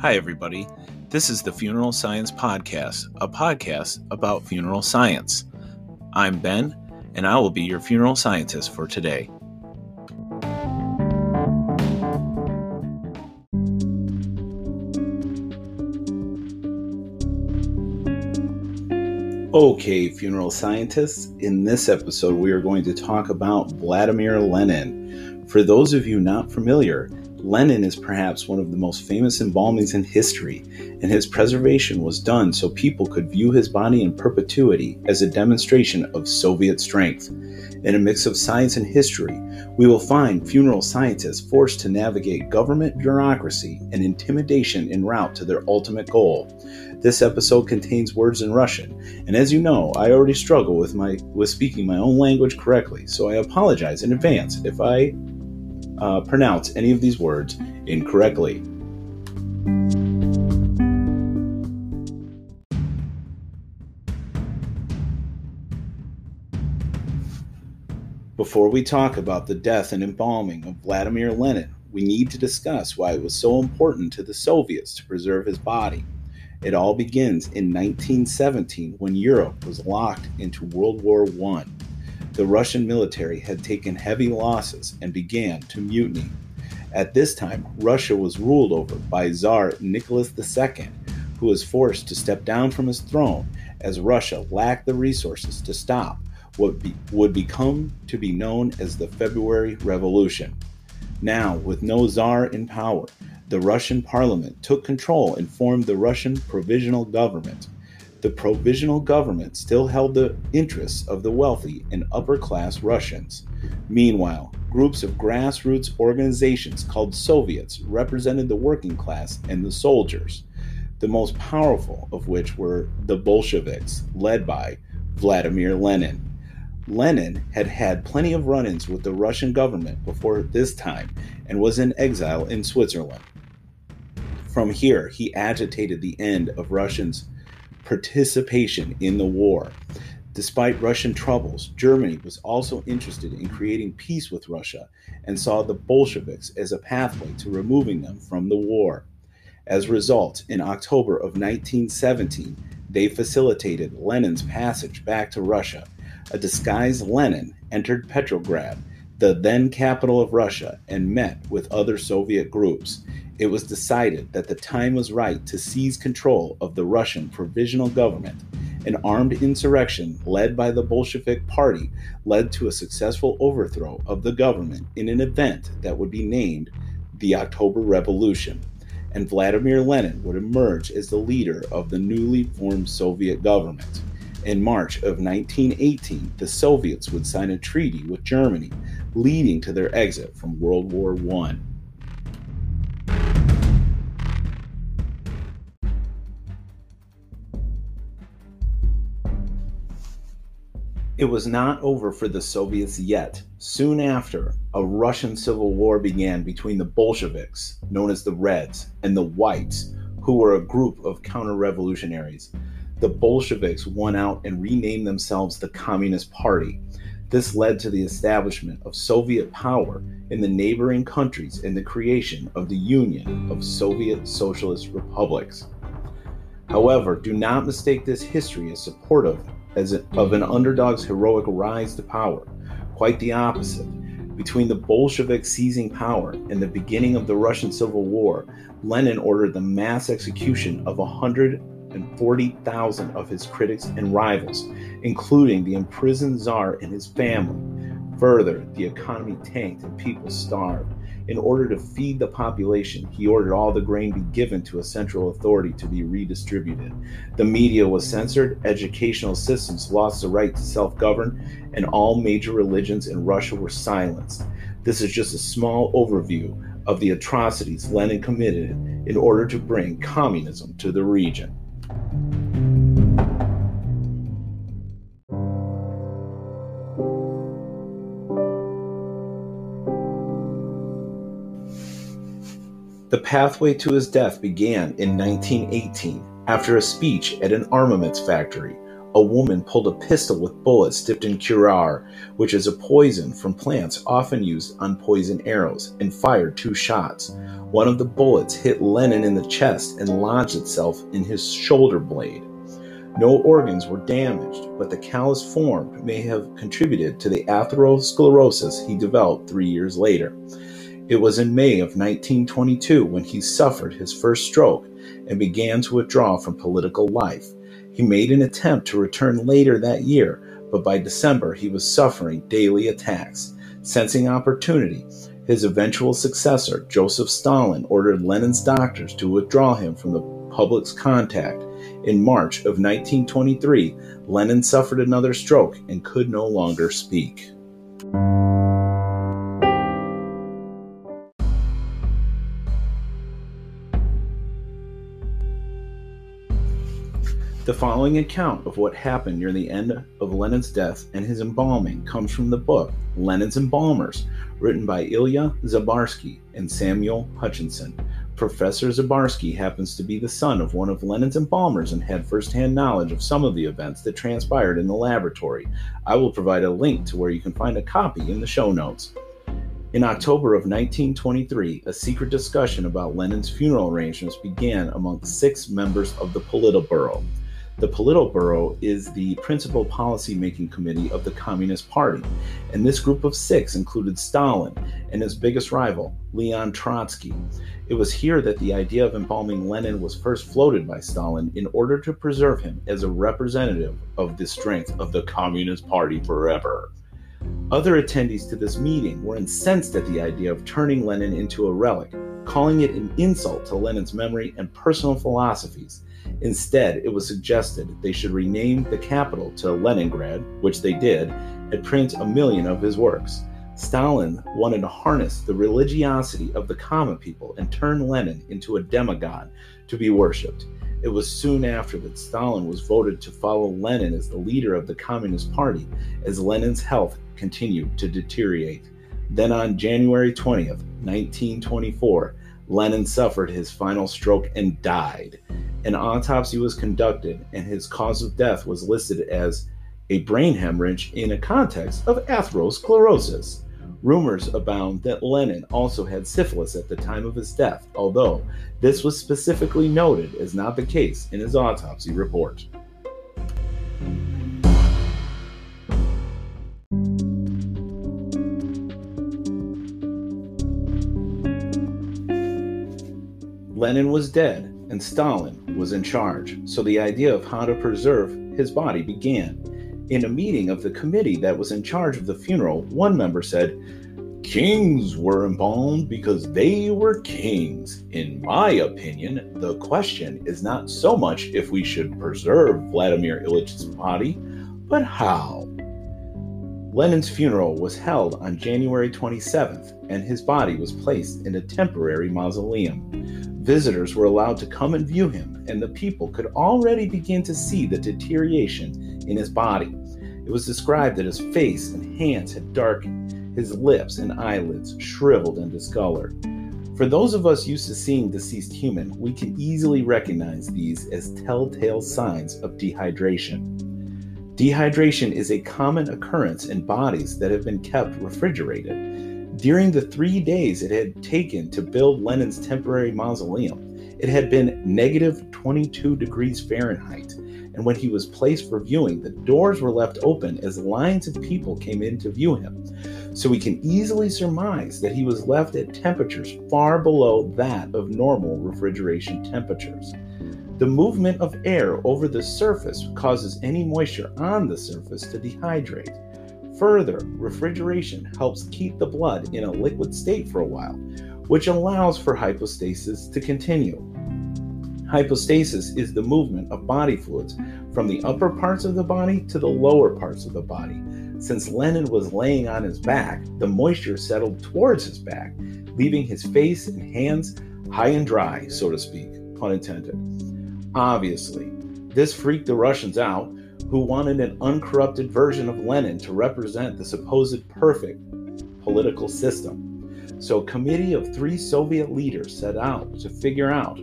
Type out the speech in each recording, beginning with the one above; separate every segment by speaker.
Speaker 1: Hi, everybody. This is the Funeral Science Podcast, a podcast about funeral science. I'm Ben, and I will be your funeral scientist for today. Okay, funeral scientists, in this episode we are going to talk about Vladimir Lenin. For those of you not familiar, Lenin is perhaps one of the most famous embalmings in history, and his preservation was done so people could view his body in perpetuity as a demonstration of Soviet strength. In a mix of science and history, we will find funeral scientists forced to navigate government bureaucracy and intimidation en route to their ultimate goal. This episode contains words in Russian, and as you know, I already struggle with my with speaking my own language correctly, so I apologize in advance if I uh, pronounce any of these words incorrectly. Before we talk about the death and embalming of Vladimir Lenin, we need to discuss why it was so important to the Soviets to preserve his body. It all begins in 1917 when Europe was locked into World War I the Russian military had taken heavy losses and began to mutiny. At this time, Russia was ruled over by Tsar Nicholas II, who was forced to step down from his throne as Russia lacked the resources to stop what be, would become to be known as the February Revolution. Now, with no Tsar in power, the Russian parliament took control and formed the Russian Provisional Government the provisional government still held the interests of the wealthy and upper class Russians. Meanwhile, groups of grassroots organizations called Soviets represented the working class and the soldiers, the most powerful of which were the Bolsheviks, led by Vladimir Lenin. Lenin had had plenty of run ins with the Russian government before this time and was in exile in Switzerland. From here, he agitated the end of Russians' participation in the war. Despite Russian troubles, Germany was also interested in creating peace with Russia and saw the Bolsheviks as a pathway to removing them from the war. As a result, in October of 1917, they facilitated Lenin's passage back to Russia. A disguised Lenin entered Petrograd, the then capital of Russia, and met with other Soviet groups it was decided that the time was right to seize control of the Russian provisional government. An armed insurrection led by the Bolshevik Party led to a successful overthrow of the government in an event that would be named the October Revolution, and Vladimir Lenin would emerge as the leader of the newly formed Soviet government. In March of 1918, the Soviets would sign a treaty with Germany, leading to their exit from World War I. It was not over for the Soviets yet. Soon after, a Russian civil war began between the Bolsheviks, known as the Reds, and the Whites, who were a group of counter revolutionaries. The Bolsheviks won out and renamed themselves the Communist Party. This led to the establishment of Soviet power in the neighboring countries and the creation of the Union of Soviet Socialist Republics. However, do not mistake this history as supportive as of an underdog's heroic rise to power. Quite the opposite. Between the Bolsheviks seizing power and the beginning of the Russian Civil War, Lenin ordered the mass execution of 140,000 of his critics and rivals, including the imprisoned Tsar and his family. Further, the economy tanked and people starved. In order to feed the population, he ordered all the grain be given to a central authority to be redistributed. The media was censored, educational systems lost the right to self govern, and all major religions in Russia were silenced. This is just a small overview of the atrocities Lenin committed in order to bring communism to the region. The pathway to his death began in 1918 after a speech at an armaments factory a woman pulled a pistol with bullets dipped in curare, which is a poison from plants often used on poison arrows, and fired two shots. One of the bullets hit Lenin in the chest and lodged itself in his shoulder blade. No organs were damaged, but the callus formed may have contributed to the atherosclerosis he developed three years later. It was in May of 1922 when he suffered his first stroke and began to withdraw from political life. He made an attempt to return later that year, but by December he was suffering daily attacks. Sensing opportunity, his eventual successor, Joseph Stalin, ordered Lenin's doctors to withdraw him from the public's contact. In March of 1923, Lenin suffered another stroke and could no longer speak. The following account of what happened near the end of Lenin's death and his embalming comes from the book Lenin's Embalmers, written by Ilya Zbarsky and Samuel Hutchinson. Professor Zbarsky happens to be the son of one of Lenin's embalmers and had firsthand knowledge of some of the events that transpired in the laboratory. I will provide a link to where you can find a copy in the show notes. In October of 1923, a secret discussion about Lenin's funeral arrangements began among six members of the Politburo. The Politburo is the principal policy-making committee of the Communist Party, and this group of six included Stalin and his biggest rival, Leon Trotsky. It was here that the idea of embalming Lenin was first floated by Stalin in order to preserve him as a representative of the strength of the Communist Party forever. Other attendees to this meeting were incensed at the idea of turning Lenin into a relic, calling it an insult to Lenin's memory and personal philosophies, Instead, it was suggested they should rename the capital to Leningrad, which they did, and print a million of his works. Stalin wanted to harness the religiosity of the common people and turn Lenin into a demigod to be worshipped. It was soon after that Stalin was voted to follow Lenin as the leader of the Communist Party, as Lenin's health continued to deteriorate. Then on January 20th, 1924, Lenin suffered his final stroke and died. An autopsy was conducted, and his cause of death was listed as a brain hemorrhage in a context of atherosclerosis. Rumors abound that Lenin also had syphilis at the time of his death, although this was specifically noted as not the case in his autopsy report. Lenin was dead, and Stalin was in charge, so the idea of how to preserve his body began. In a meeting of the committee that was in charge of the funeral, one member said, Kings were embalmed because they were kings. In my opinion, the question is not so much if we should preserve Vladimir Ilyin's body, but how. Lenin's funeral was held on January 27th, and his body was placed in a temporary mausoleum. Visitors were allowed to come and view him, and the people could already begin to see the deterioration in his body. It was described that his face and hands had darkened, his lips and eyelids shriveled and discolored. For those of us used to seeing deceased human, we can easily recognize these as telltale signs of dehydration. Dehydration is a common occurrence in bodies that have been kept refrigerated. During the three days it had taken to build Lenin's temporary mausoleum, it had been negative 22 degrees Fahrenheit, and when he was placed for viewing, the doors were left open as lines of people came in to view him. So we can easily surmise that he was left at temperatures far below that of normal refrigeration temperatures. The movement of air over the surface causes any moisture on the surface to dehydrate. Further, refrigeration helps keep the blood in a liquid state for a while, which allows for hypostasis to continue. Hypostasis is the movement of body fluids from the upper parts of the body to the lower parts of the body. Since Lenin was laying on his back, the moisture settled towards his back, leaving his face and hands high and dry, so to speak, pun intended. Obviously, this freaked the Russians out, who wanted an uncorrupted version of Lenin to represent the supposed perfect political system. So, a committee of three Soviet leaders set out to figure out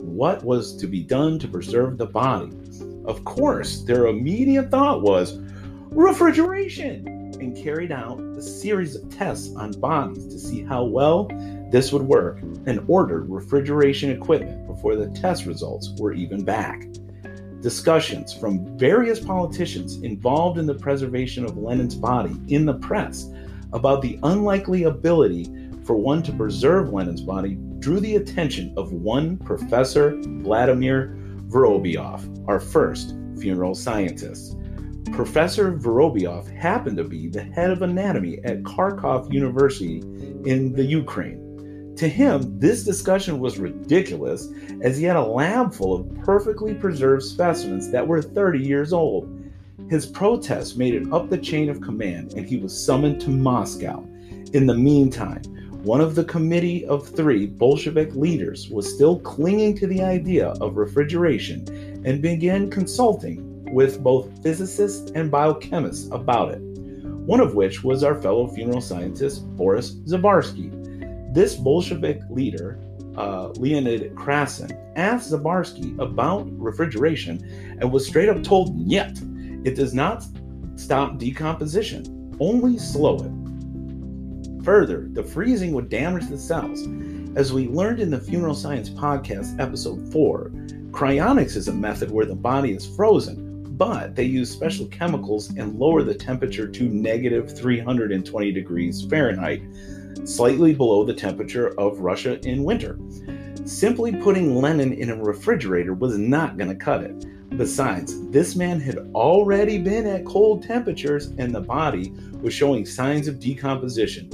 Speaker 1: what was to be done to preserve the body. Of course, their immediate thought was refrigeration and carried out a series of tests on bodies to see how well this would work and ordered refrigeration equipment before the test results were even back. Discussions from various politicians involved in the preservation of Lenin's body in the press about the unlikely ability for one to preserve Lenin's body drew the attention of one Professor Vladimir Vorobyov, our first funeral scientist. Professor Vorobyov happened to be the head of anatomy at Kharkov University in the Ukraine. To him, this discussion was ridiculous as he had a lab full of perfectly preserved specimens that were 30 years old. His protest made it up the chain of command and he was summoned to Moscow. In the meantime, one of the committee of three Bolshevik leaders was still clinging to the idea of refrigeration and began consulting with both physicists and biochemists about it, one of which was our fellow funeral scientist Boris Zbarsky. This Bolshevik leader, uh, Leonid Krasin, asked Zbarsky about refrigeration and was straight up told, Yet, it does not stop decomposition, only slow it. Further, the freezing would damage the cells. As we learned in the Funeral Science Podcast, episode 4, cryonics is a method where the body is frozen, but they use special chemicals and lower the temperature to negative 320 degrees Fahrenheit, slightly below the temperature of Russia in winter. Simply putting Lenin in a refrigerator was not going to cut it. Besides, this man had already been at cold temperatures and the body was showing signs of decomposition.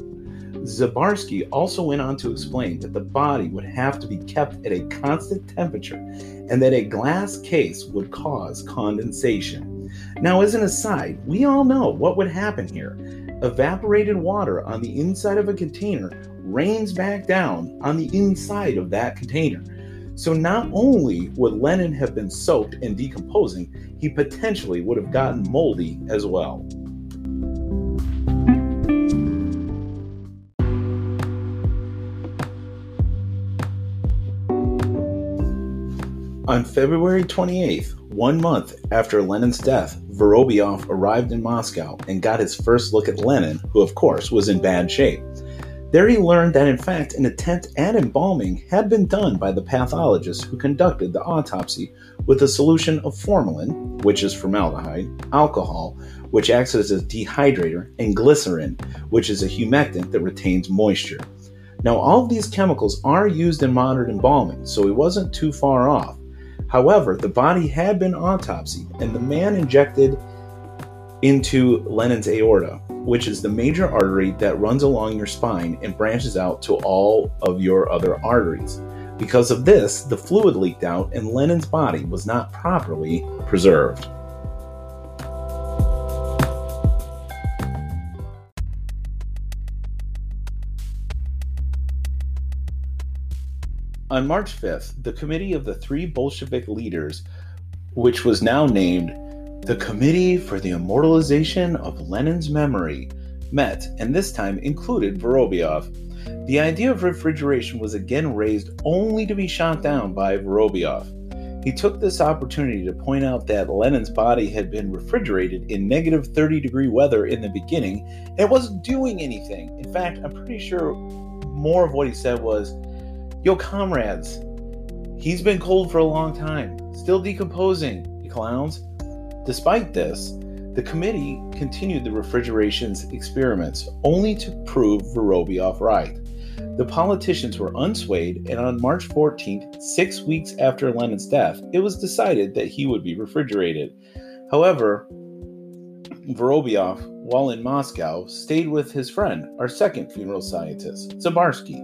Speaker 1: Zbarsky also went on to explain that the body would have to be kept at a constant temperature and that a glass case would cause condensation. Now, as an aside, we all know what would happen here. Evaporated water on the inside of a container rains back down on the inside of that container. So, not only would Lenin have been soaked and decomposing, he potentially would have gotten moldy as well. On February 28th, one month after Lenin's death, Vorobyov arrived in Moscow and got his first look at Lenin, who, of course, was in bad shape. There he learned that, in fact, an attempt at embalming had been done by the pathologist who conducted the autopsy with a solution of formalin, which is formaldehyde, alcohol, which acts as a dehydrator, and glycerin, which is a humectant that retains moisture. Now, all of these chemicals are used in modern embalming, so he wasn't too far off. However, the body had been autopsied, and the man injected into Lenin's aorta, which is the major artery that runs along your spine and branches out to all of your other arteries. Because of this, the fluid leaked out, and Lenin's body was not properly preserved. On March 5th, the committee of the three Bolshevik leaders, which was now named the Committee for the Immortalization of Lenin's Memory, met and this time included Vorobyov. The idea of refrigeration was again raised only to be shot down by Vorobyov. He took this opportunity to point out that Lenin's body had been refrigerated in negative 30 degree weather in the beginning and it wasn't doing anything. In fact, I'm pretty sure more of what he said was Yo, comrades, he's been cold for a long time, still decomposing, you clowns. Despite this, the committee continued the refrigeration's experiments only to prove Vorobyov right. The politicians were unswayed, and on March 14th, six weeks after Lenin's death, it was decided that he would be refrigerated. However, Vorobyov, while in Moscow, stayed with his friend, our second funeral scientist, Zbarsky.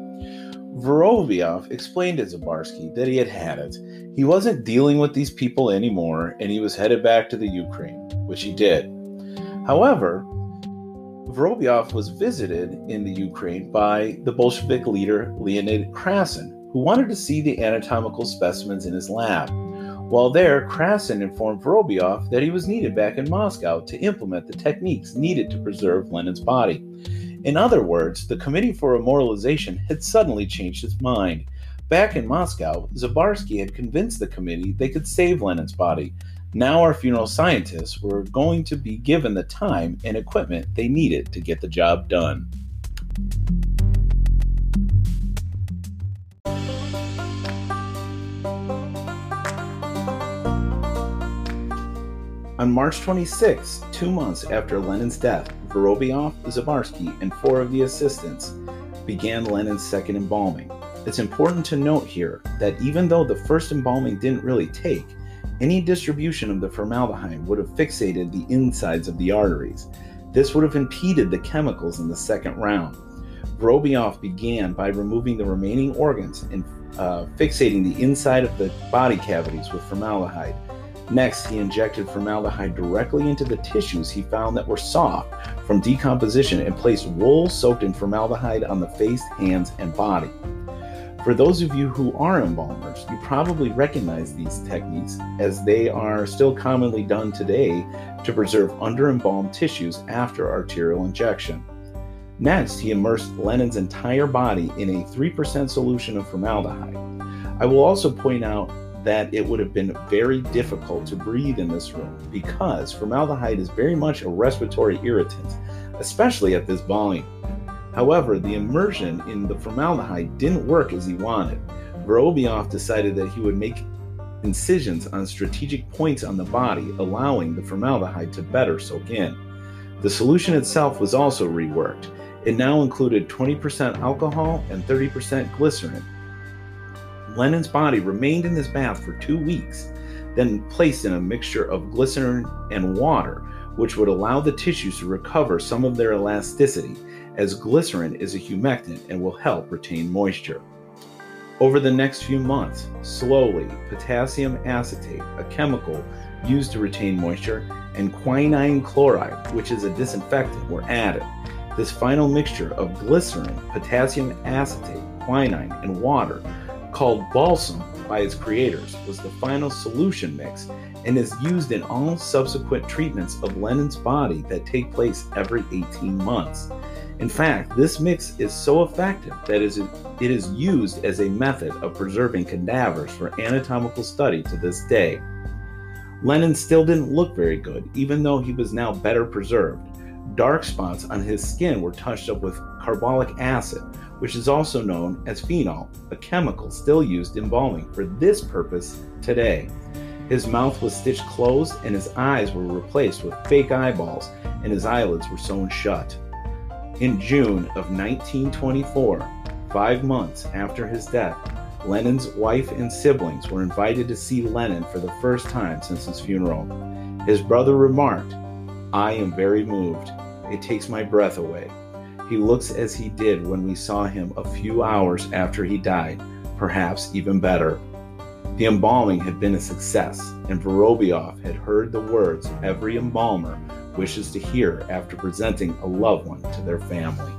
Speaker 1: Vorobyov explained to Zbarsky that he had had it. He wasn't dealing with these people anymore, and he was headed back to the Ukraine, which he did. However, Vorobyov was visited in the Ukraine by the Bolshevik leader Leonid Krasin, who wanted to see the anatomical specimens in his lab. While there, Krasin informed Vorobyov that he was needed back in Moscow to implement the techniques needed to preserve Lenin's body. In other words, the Committee for Immortalization had suddenly changed its mind. Back in Moscow, Zbarsky had convinced the committee they could save Lenin's body. Now, our funeral scientists were going to be given the time and equipment they needed to get the job done. On March 26, two months after Lenin's death, Vorobyov, Zbarsky, and four of the assistants began Lenin's second embalming. It's important to note here that even though the first embalming didn't really take, any distribution of the formaldehyde would have fixated the insides of the arteries. This would have impeded the chemicals in the second round. Vorobyov began by removing the remaining organs and uh, fixating the inside of the body cavities with formaldehyde. Next, he injected formaldehyde directly into the tissues he found that were soft from decomposition and placed wool soaked in formaldehyde on the face, hands, and body. For those of you who are embalmers, you probably recognize these techniques as they are still commonly done today to preserve under embalmed tissues after arterial injection. Next, he immersed Lenin's entire body in a 3% solution of formaldehyde. I will also point out that it would have been very difficult to breathe in this room because formaldehyde is very much a respiratory irritant, especially at this volume. However, the immersion in the formaldehyde didn't work as he wanted. Vorobyov decided that he would make incisions on strategic points on the body, allowing the formaldehyde to better soak in. The solution itself was also reworked. It now included 20% alcohol and 30% glycerin. Lenin's body remained in this bath for two weeks, then placed in a mixture of glycerin and water, which would allow the tissues to recover some of their elasticity as glycerin is a humectant and will help retain moisture. Over the next few months, slowly, potassium acetate, a chemical used to retain moisture, and quinine chloride, which is a disinfectant, were added. This final mixture of glycerin, potassium acetate, quinine, and water, called balsam by its creators, was the final solution mix and is used in all subsequent treatments of Lenin's body that take place every 18 months. In fact, this mix is so effective that it is used as a method of preserving cadavers for anatomical study to this day. Lenin still didn't look very good, even though he was now better preserved. Dark spots on his skin were touched up with carbolic acid, which is also known as phenol, a chemical still used in embalming for this purpose today. His mouth was stitched closed and his eyes were replaced with fake eyeballs, and his eyelids were sewn shut. In June of 1924, five months after his death, Lenin's wife and siblings were invited to see Lenin for the first time since his funeral. His brother remarked, I am very moved. It takes my breath away. He looks as he did when we saw him a few hours after he died, perhaps even better. The embalming had been a success, and Vorobyov had heard the words every embalmer wishes to hear after presenting a loved one to their family.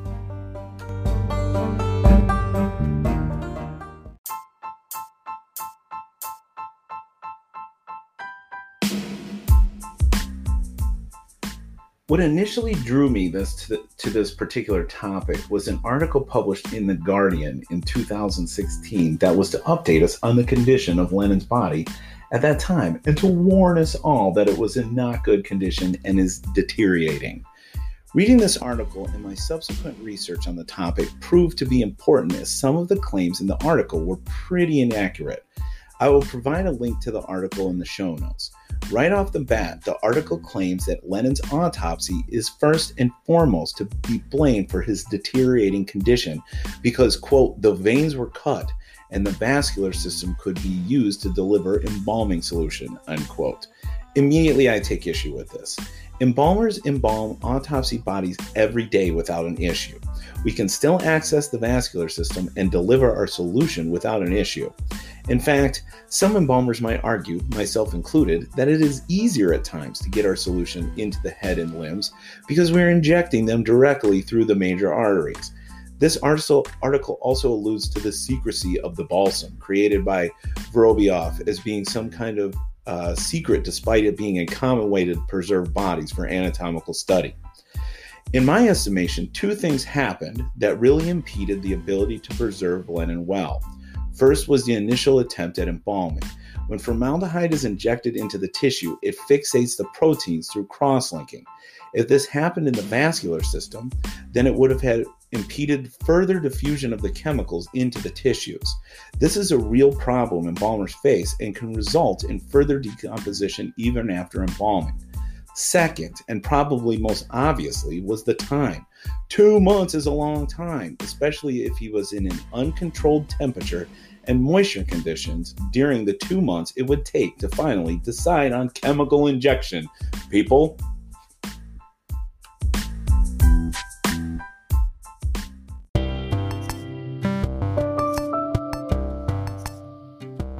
Speaker 1: What initially drew me this to, the, to, this particular topic was an article published in The Guardian in 2016 that was to update us on the condition of Lenin's body at that time and to warn us all that it was in not good condition and is deteriorating. Reading this article and my subsequent research on the topic proved to be important as some of the claims in the article were pretty inaccurate. I will provide a link to the article in the show notes. Right off the bat, the article claims that Lenin's autopsy is first and foremost to be blamed for his deteriorating condition because, quote, the veins were cut and the vascular system could be used to deliver embalming solution, unquote. Immediately, I take issue with this. Embalmers embalm autopsy bodies every day without an issue. We can still access the vascular system and deliver our solution without an issue. In fact, some embalmers might argue, myself included, that it is easier at times to get our solution into the head and limbs because we're injecting them directly through the major arteries. This article also alludes to the secrecy of the balsam created by Vorobyov as being some kind of uh, secret, despite it being a common way to preserve bodies for anatomical study. In my estimation, two things happened that really impeded the ability to preserve Lenin well. First was the initial attempt at embalming. When formaldehyde is injected into the tissue, it fixates the proteins through cross linking. If this happened in the vascular system, then it would have had impeded further diffusion of the chemicals into the tissues. This is a real problem embalmers face and can result in further decomposition even after embalming. Second, and probably most obviously, was the time. Two months is a long time, especially if he was in an uncontrolled temperature and moisture conditions during the two months it would take to finally decide on chemical injection. People,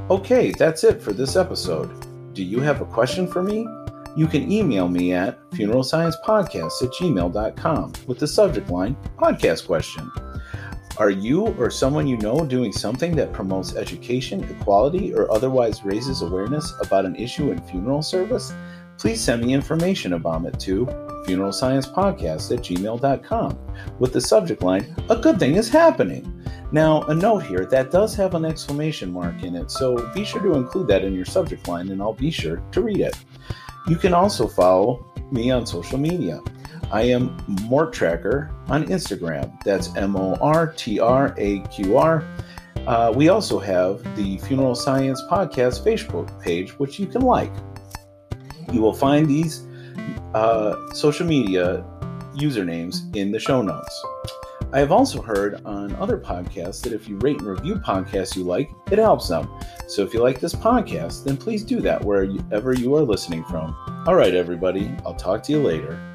Speaker 1: Okay, that's it for this episode. Do you have a question for me? You can email me at funeralsciencepodcast at gmail.com with the subject line Podcast Question. Are you or someone you know doing something that promotes education, equality, or otherwise raises awareness about an issue in funeral service? Please send me information about it to funeralsciencepodcast at gmail.com with the subject line A Good Thing is Happening. Now, a note here that does have an exclamation mark in it, so be sure to include that in your subject line and I'll be sure to read it. You can also follow me on social media. I am Mort Tracker on Instagram. That's M O R T R A Q R. Uh, we also have the Funeral Science Podcast Facebook page, which you can like. You will find these uh, social media usernames in the show notes. I have also heard on other podcasts that if you rate and review podcasts you like, it helps them. So if you like this podcast, then please do that wherever you are listening from. All right, everybody, I'll talk to you later.